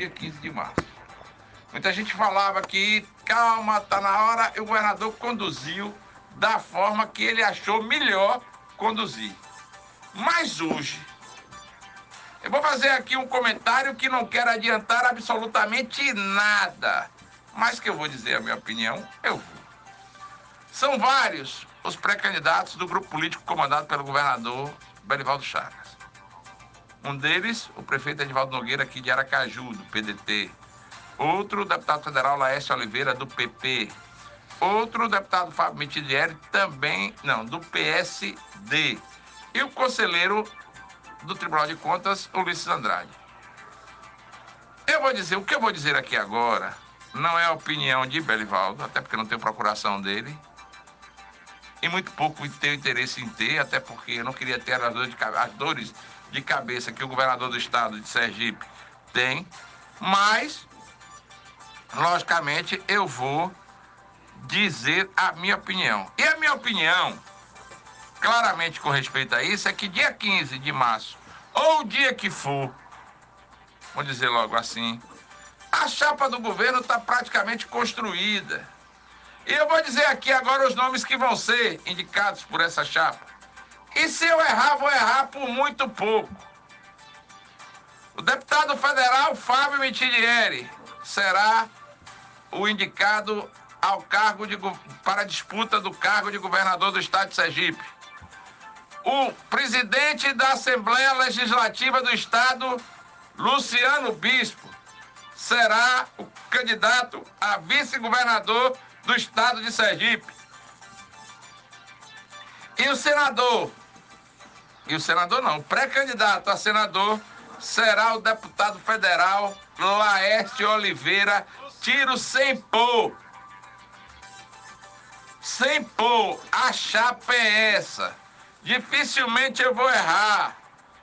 dia 15 de março. Muita gente falava que, calma, tá na hora, e o governador conduziu da forma que ele achou melhor conduzir. Mas hoje, eu vou fazer aqui um comentário que não quero adiantar absolutamente nada, mas que eu vou dizer a minha opinião, eu vou. São vários os pré-candidatos do grupo político comandado pelo governador Belivaldo Chagas. Um deles, o prefeito Edivaldo Nogueira, aqui de Aracaju, do PDT. Outro, o deputado federal Laércio Oliveira, do PP. Outro, o deputado Fábio Mitidieri, também, não, do PSD. E o conselheiro do Tribunal de Contas, Ulisses Andrade. Eu vou dizer, o que eu vou dizer aqui agora não é a opinião de Belivaldo, até porque não tenho procuração dele, e muito pouco tenho interesse em ter, até porque eu não queria ter as dores, as dores de cabeça que o governador do estado de Sergipe tem, mas, logicamente, eu vou dizer a minha opinião. E a minha opinião, claramente com respeito a isso, é que dia 15 de março, ou o dia que for, vou dizer logo assim, a chapa do governo está praticamente construída. E eu vou dizer aqui agora os nomes que vão ser indicados por essa chapa. E se eu errar, vou errar por muito pouco. O deputado federal Fábio Mitidieri será o indicado ao cargo de, para a disputa do cargo de governador do estado de Sergipe. O presidente da Assembleia Legislativa do estado, Luciano Bispo, será o candidato a vice-governador do estado de Sergipe. E o senador, e o senador não, pré-candidato a senador será o deputado federal Laércio Oliveira, tiro sem pôr. Sem pôr, a chapa é essa. Dificilmente eu vou errar.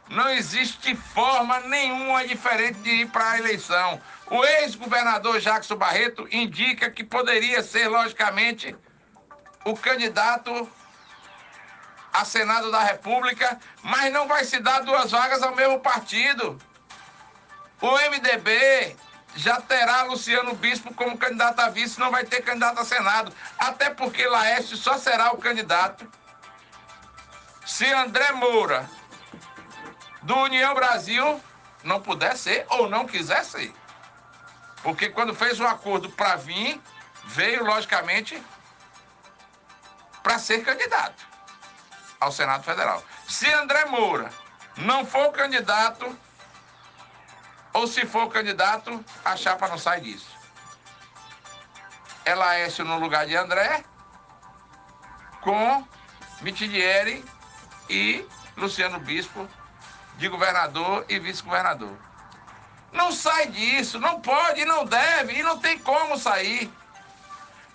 Não existe forma nenhuma diferente de ir para a eleição. O ex-governador Jackson Barreto indica que poderia ser, logicamente, o candidato a Senado da República, mas não vai se dar duas vagas ao mesmo partido. O MDB já terá Luciano Bispo como candidato a vice, não vai ter candidato a Senado. Até porque Laércio só será o candidato se André Moura, do União Brasil, não puder ser ou não quiser ser. Porque quando fez o um acordo para vir, veio, logicamente, para ser candidato ao Senado Federal. Se André Moura não for candidato, ou se for candidato, a chapa não sai disso. É Laércio no lugar de André, com Mitidieri e Luciano Bispo de governador e vice-governador. Não sai disso, não pode, não deve e não tem como sair.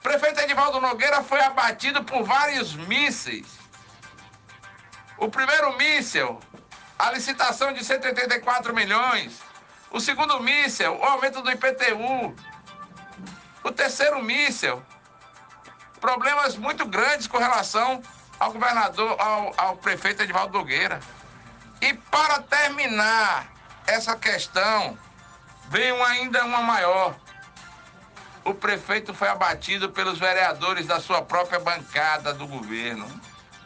Prefeito Edivaldo Nogueira foi abatido por vários mísseis. O primeiro míssel, a licitação de 184 milhões. O segundo míssel, o aumento do IPTU. O terceiro míssel, problemas muito grandes com relação ao governador, ao, ao prefeito Edivaldo Nogueira. E para terminar essa questão, veio ainda uma maior. O prefeito foi abatido pelos vereadores da sua própria bancada do governo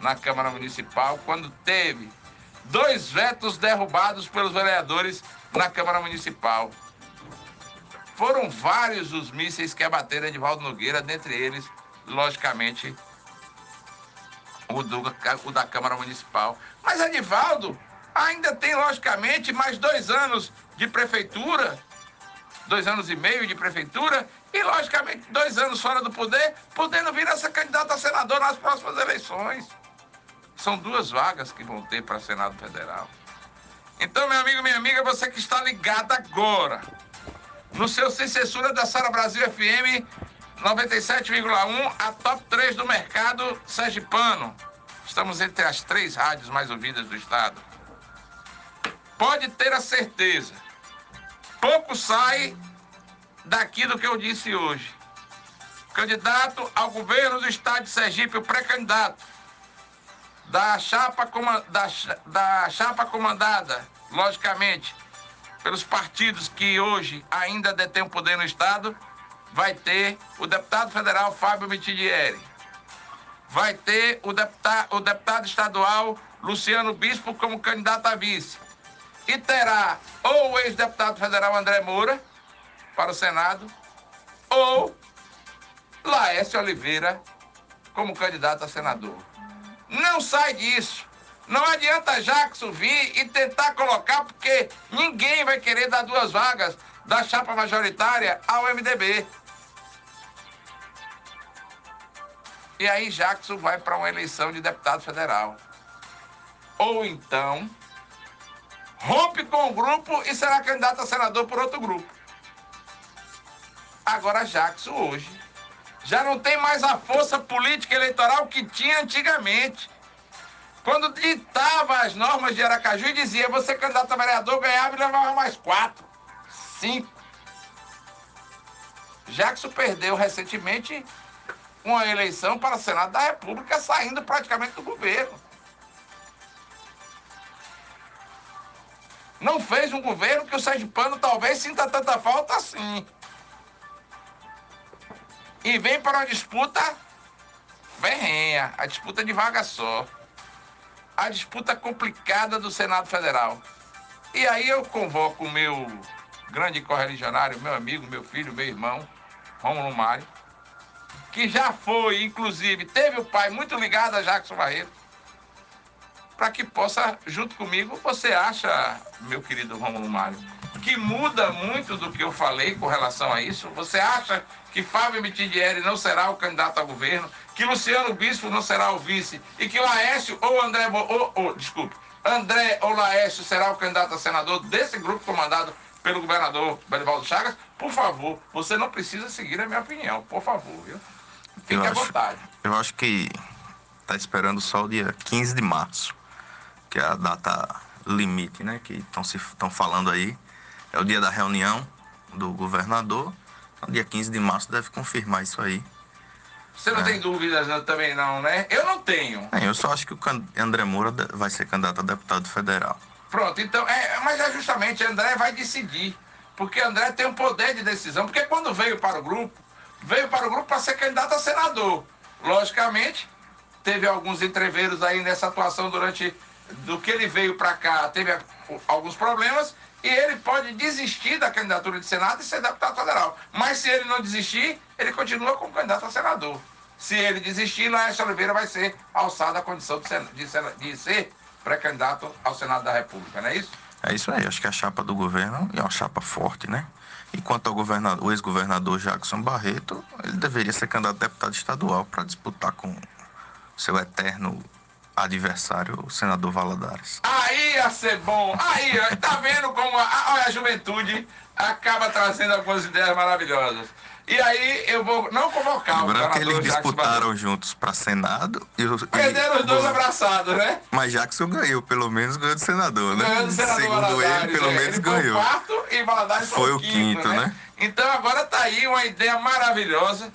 na Câmara Municipal, quando teve dois vetos derrubados pelos vereadores na Câmara Municipal. Foram vários os mísseis que abateram Edivaldo Nogueira, dentre eles, logicamente, o, do, o da Câmara Municipal. Mas Edivaldo ainda tem, logicamente, mais dois anos de prefeitura, dois anos e meio de prefeitura, e, logicamente, dois anos fora do poder, podendo vir a ser candidato a senador nas próximas eleições. São duas vagas que vão ter para Senado Federal. Então, meu amigo, minha amiga, você que está ligado agora no seu Sem Censura da Sara Brasil FM 97,1, a top 3 do mercado sergipano. Estamos entre as três rádios mais ouvidas do estado pode ter a certeza, pouco sai daquilo que eu disse hoje. Candidato ao governo do estado de Sergipe, o pré-candidato da chapa, da, da chapa comandada, logicamente, pelos partidos que hoje ainda detêm o poder no Estado, vai ter o deputado federal Fábio Mitidieri. Vai ter o deputado, o deputado estadual Luciano Bispo como candidato a vice. E terá ou o ex-deputado federal André Moura para o Senado, ou Laércio Oliveira como candidato a senador. Não sai disso. Não adianta Jackson vir e tentar colocar, porque ninguém vai querer dar duas vagas da chapa majoritária ao MDB. E aí Jackson vai para uma eleição de deputado federal. Ou então rompe com o grupo e será candidato a senador por outro grupo. Agora Jackson hoje já não tem mais a força política eleitoral que tinha antigamente. Quando ditava as normas de Aracaju e dizia você candidato a vereador ganhava e levava mais quatro, cinco. Jackson perdeu recentemente uma eleição para o Senado da República, saindo praticamente do governo. Não fez um governo que o Sérgio Pano talvez sinta tanta falta assim. E vem para uma disputa ferrenha, a disputa de vaga só a disputa complicada do Senado Federal. E aí eu convoco o meu grande correligionário, meu amigo, meu filho, meu irmão, Romulo Mário, que já foi, inclusive, teve o pai muito ligado a Jackson Barreto, para que possa, junto comigo, você acha, meu querido Romulo Mário, que muda muito do que eu falei com relação a isso? Você acha que Fábio Mitidieri não será o candidato a governo? que Luciano Bispo não será o vice e que Laércio ou André, ou, ou, desculpe, André ou Laércio será o candidato a senador desse grupo comandado pelo governador Belivaldo Chagas, por favor, você não precisa seguir a minha opinião, por favor, viu? Fique eu à acho, vontade. Eu acho que está esperando só o dia 15 de março, que é a data limite, né? Que estão falando aí. É o dia da reunião do governador. Então, dia 15 de março deve confirmar isso aí. Você não é. tem dúvidas também não, né? Eu não tenho. É, eu só acho que o André Moura vai ser candidato a deputado federal. Pronto, então, é, mas é justamente André vai decidir. Porque André tem um poder de decisão. Porque quando veio para o grupo, veio para o grupo para ser candidato a senador. Logicamente, teve alguns entreveiros aí nessa atuação durante do que ele veio para cá, teve alguns problemas e ele pode desistir da candidatura de Senado e ser deputado federal. Mas se ele não desistir, ele continua como candidato a senador. Se ele desistir, Laércio Oliveira vai ser alçado à condição de ser, de ser, de ser pré-candidato ao Senado da República, não é isso? É isso aí, acho que a chapa do governo é uma chapa forte, né? E quanto ao ex-governador Jackson Barreto, ele deveria ser candidato a deputado estadual para disputar com seu eterno adversário, o senador Valadares. Aí ia ser bom. Aí, tá vendo como a, a juventude acaba trazendo algumas ideias maravilhosas. E aí eu vou não convocar Lembrando o que eles disputaram juntos para Senado. E, Perderam os dois abraçados, né? Mas Jackson ganhou, pelo menos ganhou de senador, né? Ganhou de senador Segundo Valadares, ele, pelo é. menos ele ganhou. Foi o quarto e Valadares foi, o quinto, quinto né? né? Então agora tá aí uma ideia maravilhosa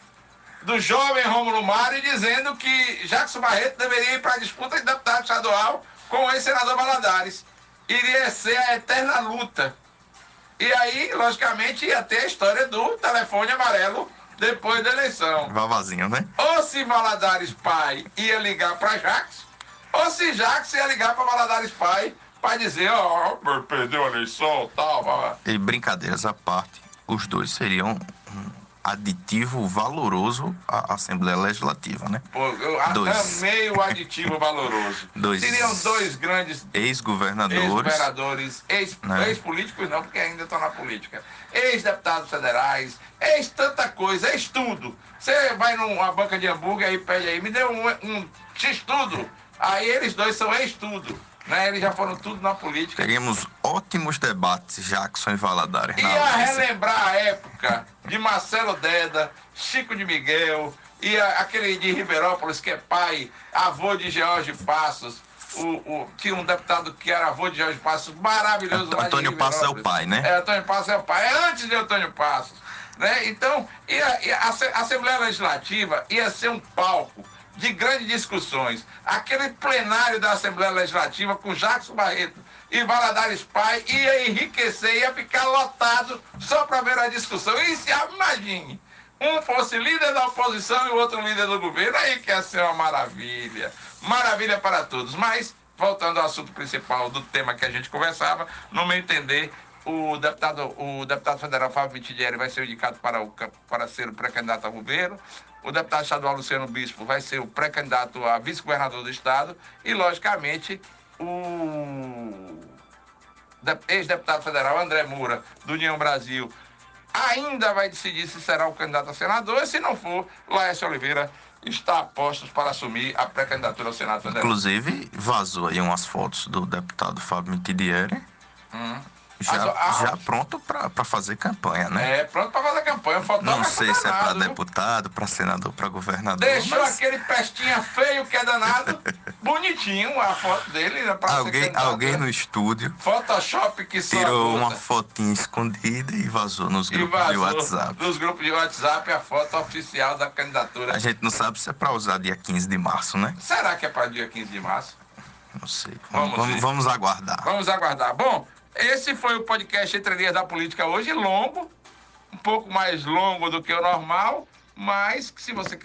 do jovem Rômulo Mário dizendo que Jackson Barreto deveria ir para a disputa de deputado estadual com o ex-senador Valadares. Iria ser a eterna luta. E aí, logicamente, ia ter a história do telefone amarelo depois da eleição. Vavazinho, né? Ou se Valadares pai ia ligar para Jackson, ou se Jackson ia ligar para Valadares pai para dizer, ó, oh, perdeu a eleição, tal. E brincadeiras à parte, os dois seriam aditivo valoroso à Assembleia Legislativa, né? Pô, eu dois. amei o aditivo valoroso. dois Seriam dois grandes ex-governadores. Ex-governadores, né? ex-políticos não, porque ainda estão na política. Ex-deputados federais, ex tanta coisa, ex tudo. Você vai numa banca de hambúrguer e pede aí, me dê um, um X-tudo. Aí eles dois são ex-tudo. Né? Eles já foram tudo na política. Teríamos ótimos debates, Jackson e Valadares. Ia relembrar a época de Marcelo Deda, Chico de Miguel, e aquele de Ribeirópolis que é pai, avô de George Passos. O, o, tinha um deputado que era avô de George Passos, maravilhoso. Antônio Passos é o pai, né? É, Antônio Passos é o pai, é antes de Antônio Passos. Né? Então, ia, ia, a Assembleia Legislativa ia ser um palco de grandes discussões. Aquele plenário da Assembleia Legislativa com Jacques Barreto e Valadares Pai ia enriquecer, ia ficar lotado só para ver a discussão. E se imagine, um fosse líder da oposição e o outro líder do governo, aí que ia ser uma maravilha. Maravilha para todos. Mas, voltando ao assunto principal do tema que a gente conversava, no meu entender, o deputado, o deputado federal Fábio Mitidieri vai ser indicado para, o, para ser o pré-candidato a governo. O deputado estadual Luciano Bispo vai ser o pré-candidato a vice-governador do estado. E, logicamente, o ex-deputado federal André Moura, do União Brasil, ainda vai decidir se será o candidato a senador. E se não for, Laércio Oliveira está a postos para assumir a pré-candidatura ao Senado Federal. Inclusive, vazou aí umas fotos do deputado Fábio Mitidieri. Hum já, a, já pronto para fazer campanha, né? É, pronto para fazer campanha. Não sei se é para deputado, para senador, para governador. Deixou mas... aquele pestinha feio que é danado, bonitinho a foto dele. Né, alguém, alguém no estúdio. Photoshop que Tirou uma fotinha escondida e vazou nos grupos vazou de WhatsApp. Nos grupos de WhatsApp a foto oficial da candidatura. A gente não sabe se é para usar dia 15 de março, né? Será que é para dia 15 de março? Não sei. Vamos, vamos, vamos aguardar. Vamos aguardar. Bom, esse foi o podcast Entre Linhas da Política hoje, longo, um pouco mais longo do que o normal, mas se você